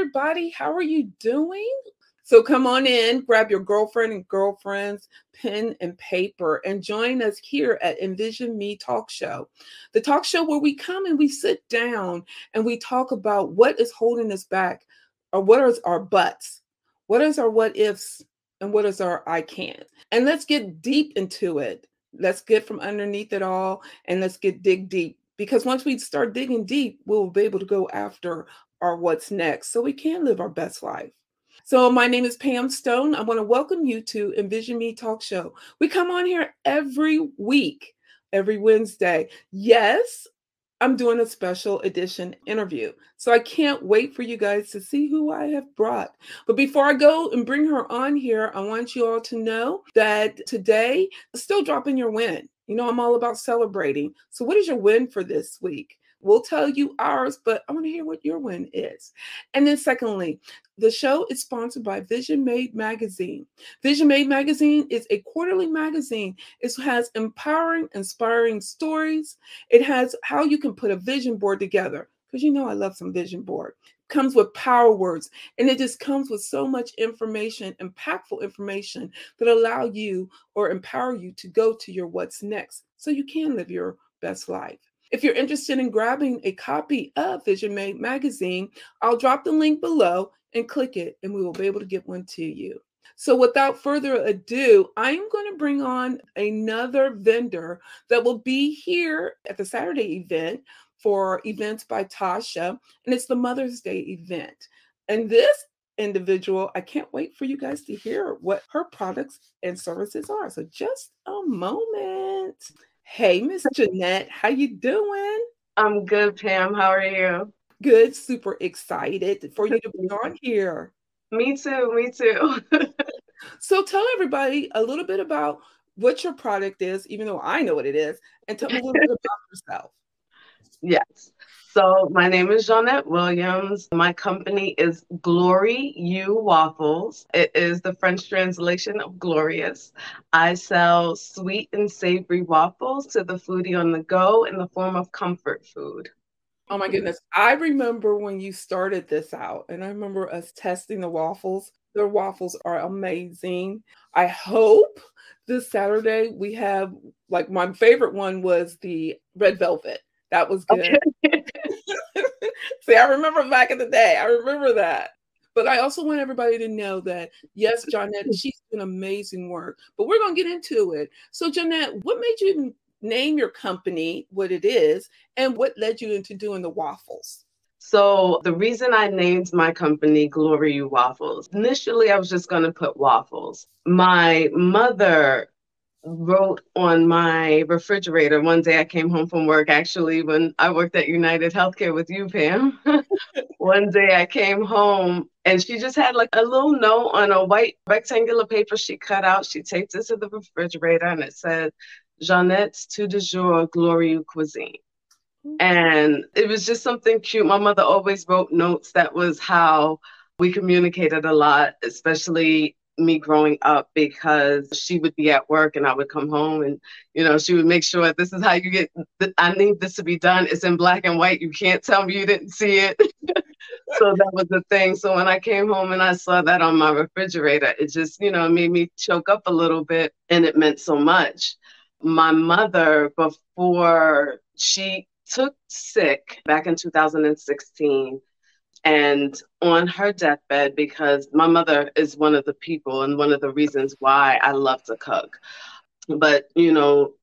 everybody. How are you doing? So come on in, grab your girlfriend and girlfriends, pen and paper, and join us here at Envision Me Talk Show. The talk show where we come and we sit down and we talk about what is holding us back, or what is our buts, what is our what ifs, and what is our I can't. And let's get deep into it. Let's get from underneath it all and let's get dig deep. Because once we start digging deep, we'll be able to go after our what's next so we can live our best life. So, my name is Pam Stone. I want to welcome you to Envision Me Talk Show. We come on here every week, every Wednesday. Yes, I'm doing a special edition interview. So, I can't wait for you guys to see who I have brought. But before I go and bring her on here, I want you all to know that today, still dropping your win. You know, I'm all about celebrating. So, what is your win for this week? We'll tell you ours, but I want to hear what your win is. And then, secondly, the show is sponsored by Vision Made Magazine. Vision Made Magazine is a quarterly magazine. It has empowering, inspiring stories. It has how you can put a vision board together. Because you know, I love some vision board comes with power words and it just comes with so much information impactful information that allow you or empower you to go to your what's next so you can live your best life if you're interested in grabbing a copy of Vision Made magazine, I'll drop the link below and click it, and we will be able to get one to you. So, without further ado, I am going to bring on another vendor that will be here at the Saturday event for Events by Tasha, and it's the Mother's Day event. And this individual, I can't wait for you guys to hear what her products and services are. So, just a moment. Hey, Miss Jonette, how you doing? I'm good, Pam. How are you? Good, super excited for you to be on here. Me too, me too. so tell everybody a little bit about what your product is, even though I know what it is, and tell me a little bit about yourself. Yes. So my name is Jonette Williams. My company is Glory U Waffles. It is the French translation of glorious. I sell sweet and savory waffles to the foodie on the go in the form of comfort food. Oh my goodness. I remember when you started this out, and I remember us testing the waffles. The waffles are amazing. I hope this Saturday we have, like, my favorite one was the red velvet. That was good. Okay. See, I remember back in the day. I remember that. But I also want everybody to know that yes, Jonette, she's doing amazing work. But we're gonna get into it. So, Jonette, what made you name your company what it is, and what led you into doing the waffles? So the reason I named my company Glorieux WaFulz, initially I was just going to put waffles. My mother wrote on my refrigerator one day I came home from work actually when I worked at United Healthcare with you Pam. One day I came home and she just had like a little note on a white rectangular paper she cut out. She taped it to the refrigerator and it said Jonette's tout de jour glory cuisine. And it was just something cute. My mother always wrote notes that was how we communicated a lot especially me growing up because she would be at work and I would come home and you know she would make sure this is how you get th- I need this to be done. It's in black and white. You can't tell me you didn't see it. So that was the thing. So when I came home and I saw that on my refrigerator it just you know made me choke up a little bit and it meant so much. My mother before she took sick back in 2016 and on her deathbed because my mother is one of the people and one of the reasons why I love to cook. But, you know,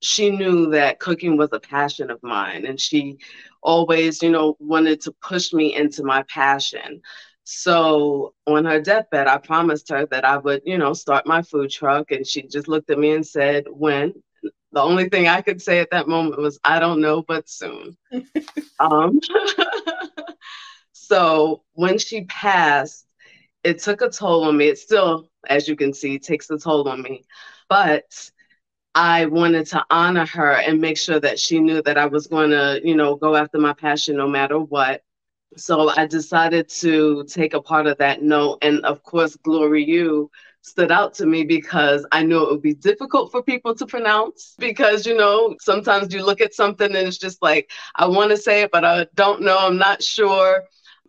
she knew that cooking was a passion of mine and she always, you know, wanted to push me into my passion. So on her deathbed, I promised her that I would, you know, start my food truck. And she just looked at me and said, When? The only thing I could say at that moment was, I don't know, but soon. um, So when she passed, it took a toll on me. It still, as you can see, takes a toll on me. But I wanted to honor her and make sure that she knew that I was going to, you know, go after my passion no matter what. So I decided to take a part of that note. And of course, Glorieux stood out to me because I knew it would be difficult for people to pronounce. Because, you know, sometimes you look at something and it's just like, I want to say it, but I don't know, I'm not sure.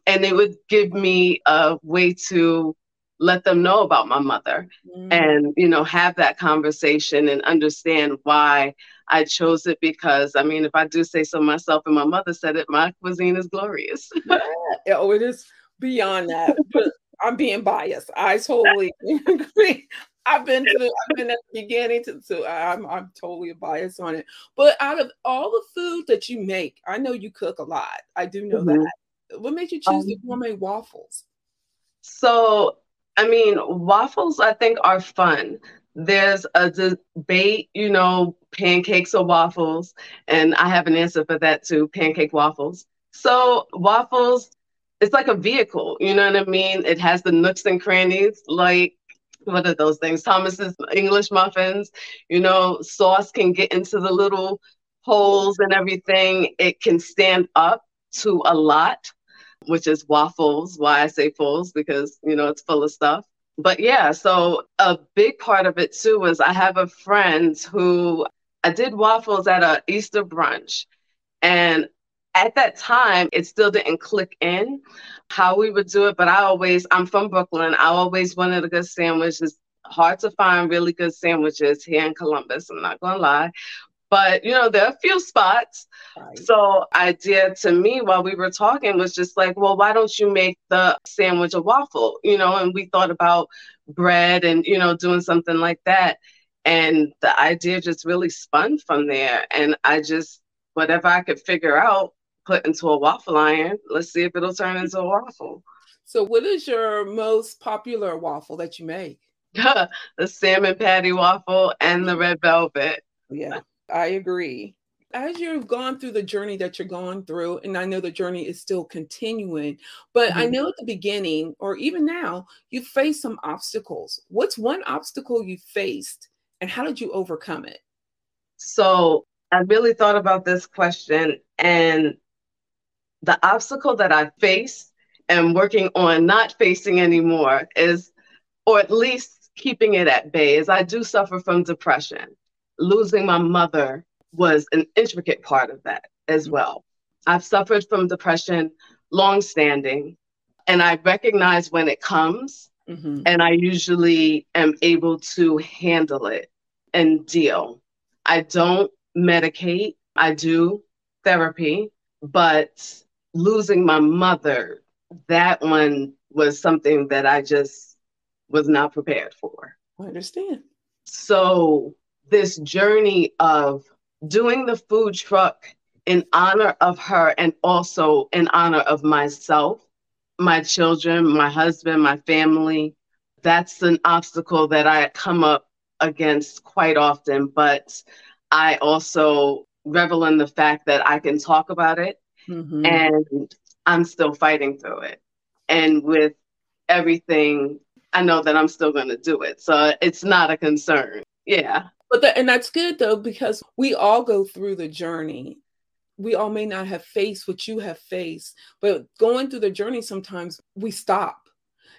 And it would give me a way to let them know about my mother mm. and you know have that conversation and understand why I chose it because I mean if I do say so myself and my mother said it my cuisine is glorious. yeah. Oh it is beyond that but I'm being biased. I totally agree. I've been to the, I've been at the beginning to, so I'm I'm totally biased on it. But out of all the food that you make, I know you cook a lot. I do know mm-hmm. that. What made you choose um, the gourmet waffles? So I mean, waffles I think are fun. There's a debate, you know, pancakes or waffles, and I have an answer for that too, pancake waffles. So waffles, it's like a vehicle, you know what I mean? It has the nooks and crannies, like what are those things? Thomas's English muffins, you know, sauce can get into the little holes and everything. It can stand up to a lot, which is waffles. Why I say fulls because you know it's full of stuff. But yeah, so a big part of it too was I have a friend who I did waffles at a Easter brunch, and at that time it still didn't click in how we would do it but i always i'm from brooklyn i always wanted a good sandwich it's hard to find really good sandwiches here in columbus i'm not gonna lie but you know there are a few spots right. so idea to me while we were talking was just like well why don't you make the sandwich a waffle you know and we thought about bread and you know doing something like that and the idea just really spun from there and i just whatever i could figure out put into a waffle iron. Let's see if it'll turn into a waffle. So, what is your most popular waffle that you make? the salmon patty waffle and the red velvet. Yeah, I agree. As you've gone through the journey that you're going through, and I know the journey is still continuing, but mm-hmm. I know at the beginning or even now, you faced some obstacles. What's one obstacle you faced, and how did you overcome it? So, I really thought about this question, and the obstacle that I face and working on not facing anymore is, or at least keeping it at bay, is I do suffer from depression. Losing my mother was an intricate part of that as well. I've suffered from depression long standing, and I recognize when it comes, mm-hmm. and I usually am able to handle it and deal. I don't medicate, I do therapy, but losing my mother, that one was something that I just was not prepared for. I understand. So, this journey of doing the food truck in honor of her and also in honor of myself, my children, my husband, my family, that's an obstacle that I come up against quite often. But I also revel in the fact that I can talk about it mm-hmm. and I'm still fighting through it. And with everything, I know that I'm still going to do it. So it's not a concern. Yeah. But the, and that's good though because we all go through the journey. We all may not have faced what you have faced, but going through the journey sometimes we stop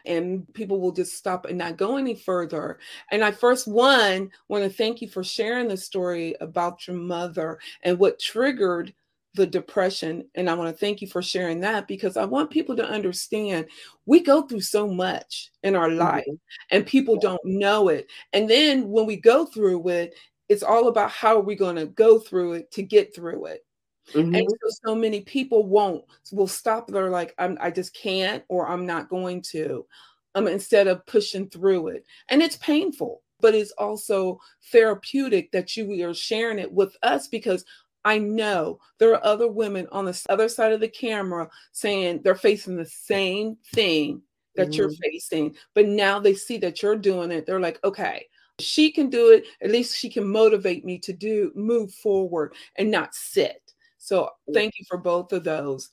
and people will just stop and not go any further. And I first one want to thank you for sharing the story about your mother and what triggered the depression. And I want to thank you for sharing that because I want people to understand we go through so much in our mm-hmm. life and people don't know it. And then when we go through it, it's all about how are we going to go through it to get through it. Mm-hmm. And so, so many people won't will stop. They're like, I'm, I just can't, or I'm not going to, um, instead of pushing through it. And it's painful, but it's also therapeutic that you are sharing it with us because I know there are other women on the other side of the camera saying they're facing the same thing that mm-hmm. you're facing, but now they see that you're doing it. They're like, okay, she can do it. At least she can motivate me to do move forward and not sit. So thank you for both of those.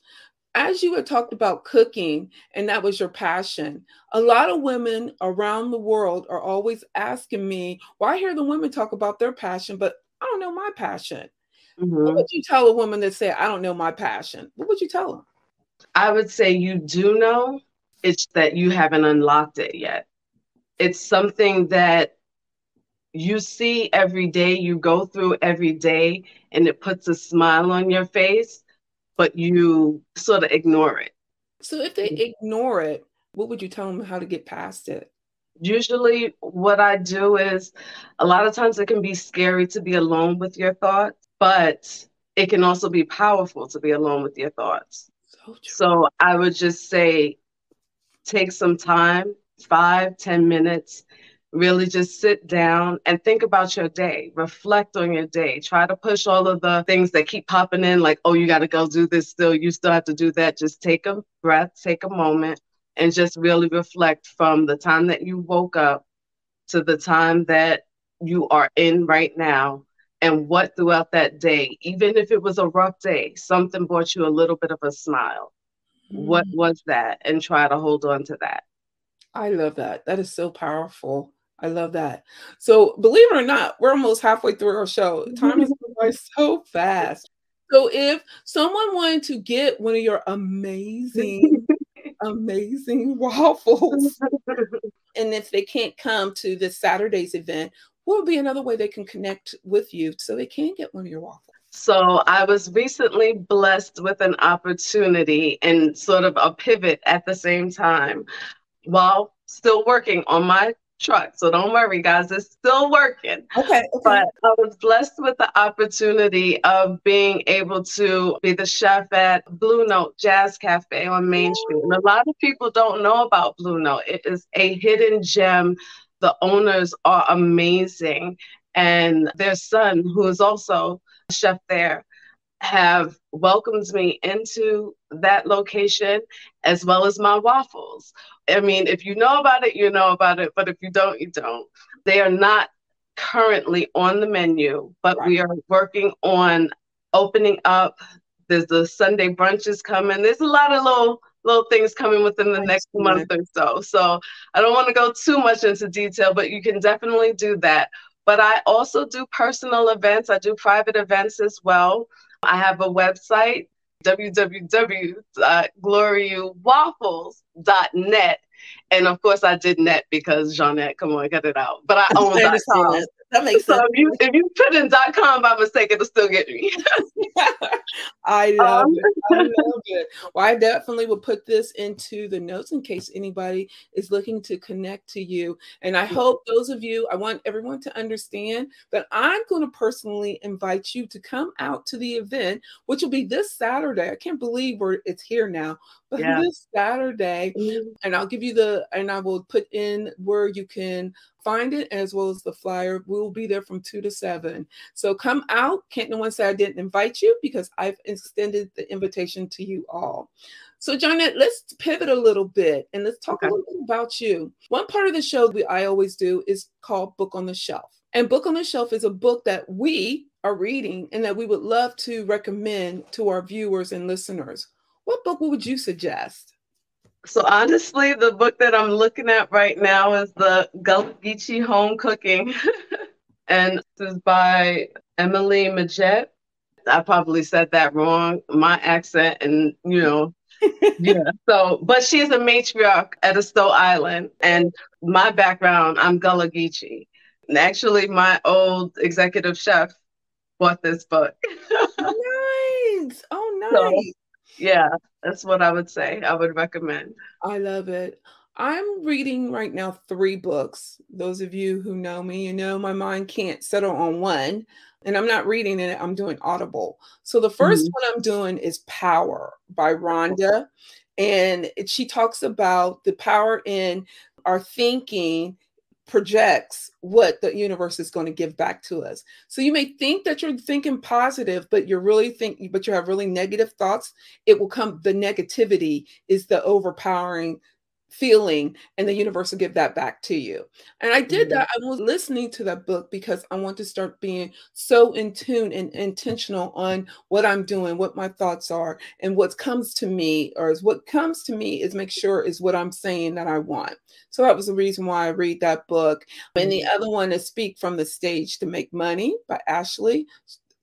As you had talked about cooking, and that was your passion, a lot of women around the world are always asking me, well, I hear the women talk about their passion, but I don't know my passion. Mm-hmm. What would you tell a woman that say, I don't know my passion? What would you tell them? I would say you do know, it's that you haven't unlocked it yet. It's something that you see every day, you go through every day, and it puts a smile on your face, but you sort of ignore it. So if they ignore it, what would you tell them how to get past it? Usually, what I do is a lot of times it can be scary to be alone with your thoughts, but it can also be powerful to be alone with your thoughts. So, so I would just say take some time, five, ten minutes, really just sit down and think about your day. Reflect on your day. Try to push all of the things that keep popping in like oh you got to go do this still. You still have to do that. Just take a breath take a moment and just really reflect from the time that you woke up to the time that you are in right now and what throughout that day even if it was a rough day something brought you a little bit of a smile mm. what was that and try to hold on to that i love that that is so powerful I love that. So, believe it or not, we're almost halfway through our show. Time is going so fast. So, if someone wanted to get one of your amazing, amazing waffles, and if they can't come to this Saturday's event, what would be another way they can connect with you so they can get one of your waffles? So I was recently blessed with an opportunity and sort of a pivot at the same time while still working on my truck. So don't worry, guys, it's still working. Okay, okay. But I was blessed with the opportunity of being able to be the chef at Blue Note Jazz Cafe on Main Street. And a lot of people don't know about Blue Note. It is a hidden gem. The owners are amazing. And their son, who is also a chef there, have welcomed me into that location as well as my waffles. I mean, if you know about it, you know about it, but if you don't, you don't. They are not currently on the menu, but right. we are working on opening up. There's the Sunday brunches coming. There's a lot of little little things coming within the next month or so. So I don't want to go too much into detail, but you can definitely do that. But I also do personal events. I do private events as well. I have a website, www.glorieuxwafulz.net. And of course, I did net because Jonette, come on, cut it out. But I own .com. That makes so sense. If you, if you put in .com by mistake, it'll still get me. I love um, it. I love it. Well, I definitely will put this into the notes in case anybody is looking to connect to you. And I hope those of you, I want everyone to understand that I'm going to personally invite you to come out to the event, which will be this Saturday. I can't believe we're it's here now, but yeah. this Saturday. Mm-hmm. And I'll give you the and I will put in where you can find it as well as the flyer. We'll be there from two to seven. So come out. Can't no one say I didn't invite you because I've extended the invitation to you all. So, Janet, let's pivot a little bit and let's talk okay. a little bit about you. One part of the show we I always do is called Book on the Shelf. And Book on the Shelf is a book that we are reading and that we would love to recommend to our viewers and listeners. What book would you suggest? So honestly, the book that I'm looking at right now is the Gullah Geechee Home Cooking, and this is by Emily Meggett. I probably said that wrong. My accent, and you know, yeah. So, but she is a matriarch at Sto Island, and my background, I'm Gullah Geechee. And actually, my old executive chef bought this book. Oh, nice. Oh, nice. So, yeah, that's what I would say. I would recommend. I love it. I'm reading right now three books. Those of you who know me, you know my mind can't settle on one. And I'm not reading it, I'm doing Audible. So the 1st mm-hmm. one I'm doing is Power by Rhonda. And she talks about the power in our thinking projects what the universe is going to give back to us. So you may think that you're thinking positive, but you're really think but you have really negative thoughts. It will come, the negativity is the overpowering feeling and the universe will give that back to you. And i did mm-hmm. that i was listening to that book because i want to start being so in tune and intentional on what i'm doing what my thoughts are and what comes to me or is what comes to me is make sure is what i'm saying that i want. So that was the reason why i read that book. And the mm-hmm. other one is speak from the stage to make money by ashley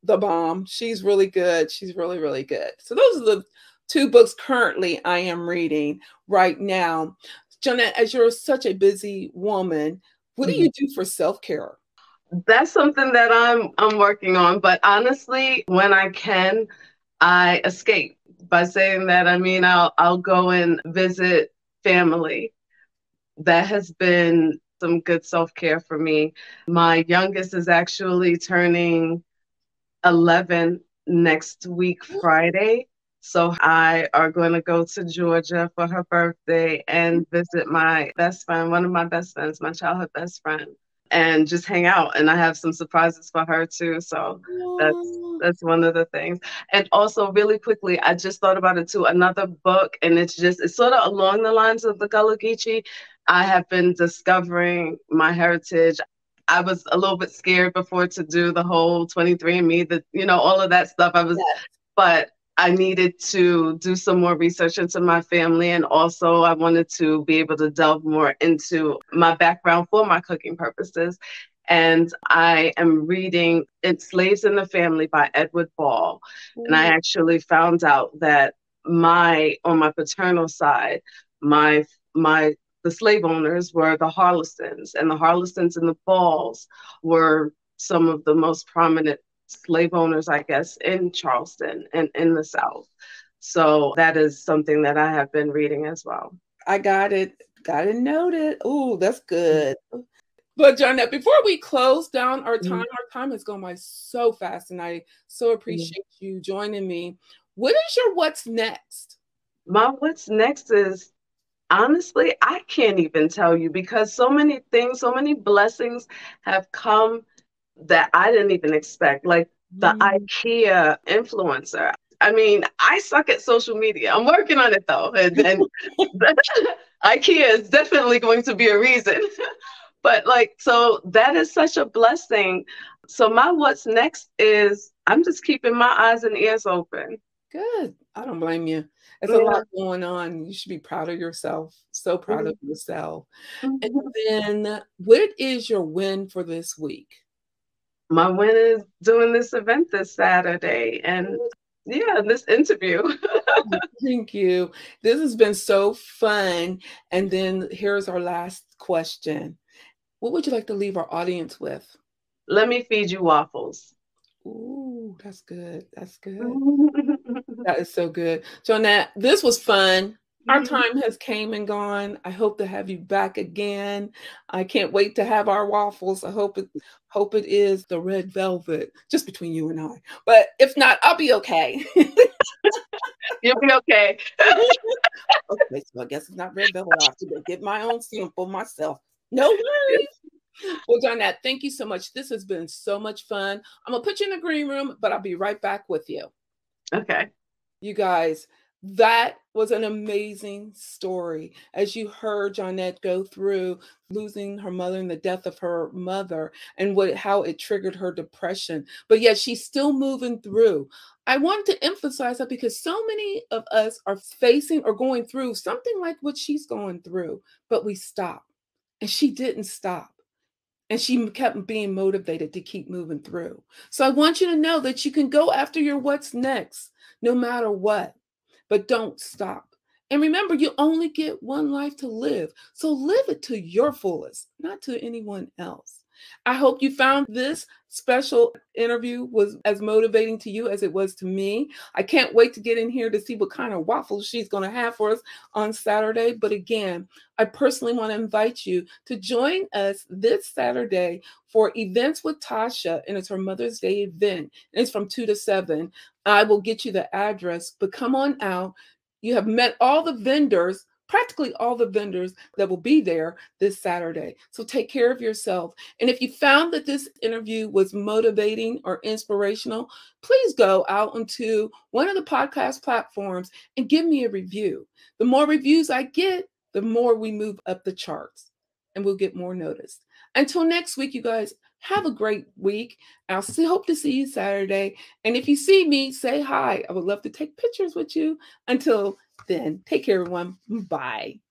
the bomb. She's really good she's really really good. So those are the two books currently I am reading right now. Jonette, as you're such a busy woman, what do you mm-hmm. do for self care? That's something that I'm I'm working on. But honestly, when I can, I escape. By saying that, I mean I'll I'll go and visit family. That has been some good self-care for me. My youngest is actually turning 11 next week Friday. So I are going to go to Georgia for her birthday and visit my best friend, one of my best friends, my childhood best friend, and just hang out. And I have some surprises for her too. So that's that's one of the things. And also, really quickly, I just thought about it too. Another book, and it's just it's sort of along the lines of the Gullah Geechee. I have been discovering my heritage. I was a little bit scared before to do the whole 23andMe, the you know all of that stuff. I was, yes. but I needed to do some more research into my family, and also I wanted to be able to delve more into my background for my cooking purposes. And I am reading It's Slaves in the Family by Edward Ball. Mm-hmm. And I actually found out that my on my paternal side, my my the slave owners were the Harlestons, and the Harlestons and the Balls were some of the most prominent slave owners, I guess, in Charleston and in the South. So that is something that I have been reading as well. I got it. Got it noted. Oh, that's good. But Jonette, before we close down our mm-hmm. time, mm-hmm. our time has gone by so fast, and I so appreciate mm-hmm. you joining me. What is your what's next? My what's next is honestly, I can't even tell you because so many things, so many blessings have come that I didn't even expect. Like the mm. IKEA influencer. I mean, I suck at social media. I'm working on it though. And, and IKEA is definitely going to be a reason. but like, so that is such a blessing. So my what's next is I'm just keeping my eyes and ears open. Good. I don't blame you. There's yeah. a lot going on. You should be proud of yourself. So proud mm-hmm. of yourself. Mm-hmm. And then what is your win for this week? My win is doing this event this Saturday and yeah, this interview. Thank you. This has been so fun. And then here's our last question. What would you like to leave our audience with? Let me feed you waffles. Ooh, that's good. That's good. that is so good. Jonette, this was fun. Our mm-hmm. time has came and gone. I hope to have you back again. I can't wait to have our waffles. I hope it hope it is the red velvet, just between you and I. But if not, I'll be okay. You'll be okay. okay, so I guess it's not red velvet. I have to get my own sample myself. No worries. Well, Jonette, thank you so much. This has been so much fun. I'm gonna put you in the green room, but I'll be right back with you. Okay. You guys, that was an amazing story. As you heard Jonette go through losing her mother and the death of her mother and what how it triggered her depression, but yet she's still moving through. I wanted to emphasize that because so many of us are facing or going through something like what she's going through, but we stop. And she didn't stop. And she kept being motivated to keep moving through. So I want you to know that you can go after your what's next, no matter what but don't stop. And remember, you only get one life to live. So live it to your fullest, not to anyone else. I hope you found this special interview was as motivating to you as it was to me. I can't wait to get in here to see what kind of waffles she's going to have for us on Saturday. But again, I personally want to invite you to join us this Saturday for Events with Tasha, and it's her Mother's Day event. And it's from 2 to 7. I will get you the address, but come on out. You have met all the vendors practically all the vendors that will be there this Saturday. So take care of yourself. And if you found that this interview was motivating or inspirational, please go out onto one of the podcast platforms and give me a review. The more reviews I get, the more we move up the charts and we'll get more noticed. Until next week, you guys, have a great week. I'll hope to see you Saturday. And if you see me, say hi. I would love to take pictures with you. Until then, take care, everyone. Bye.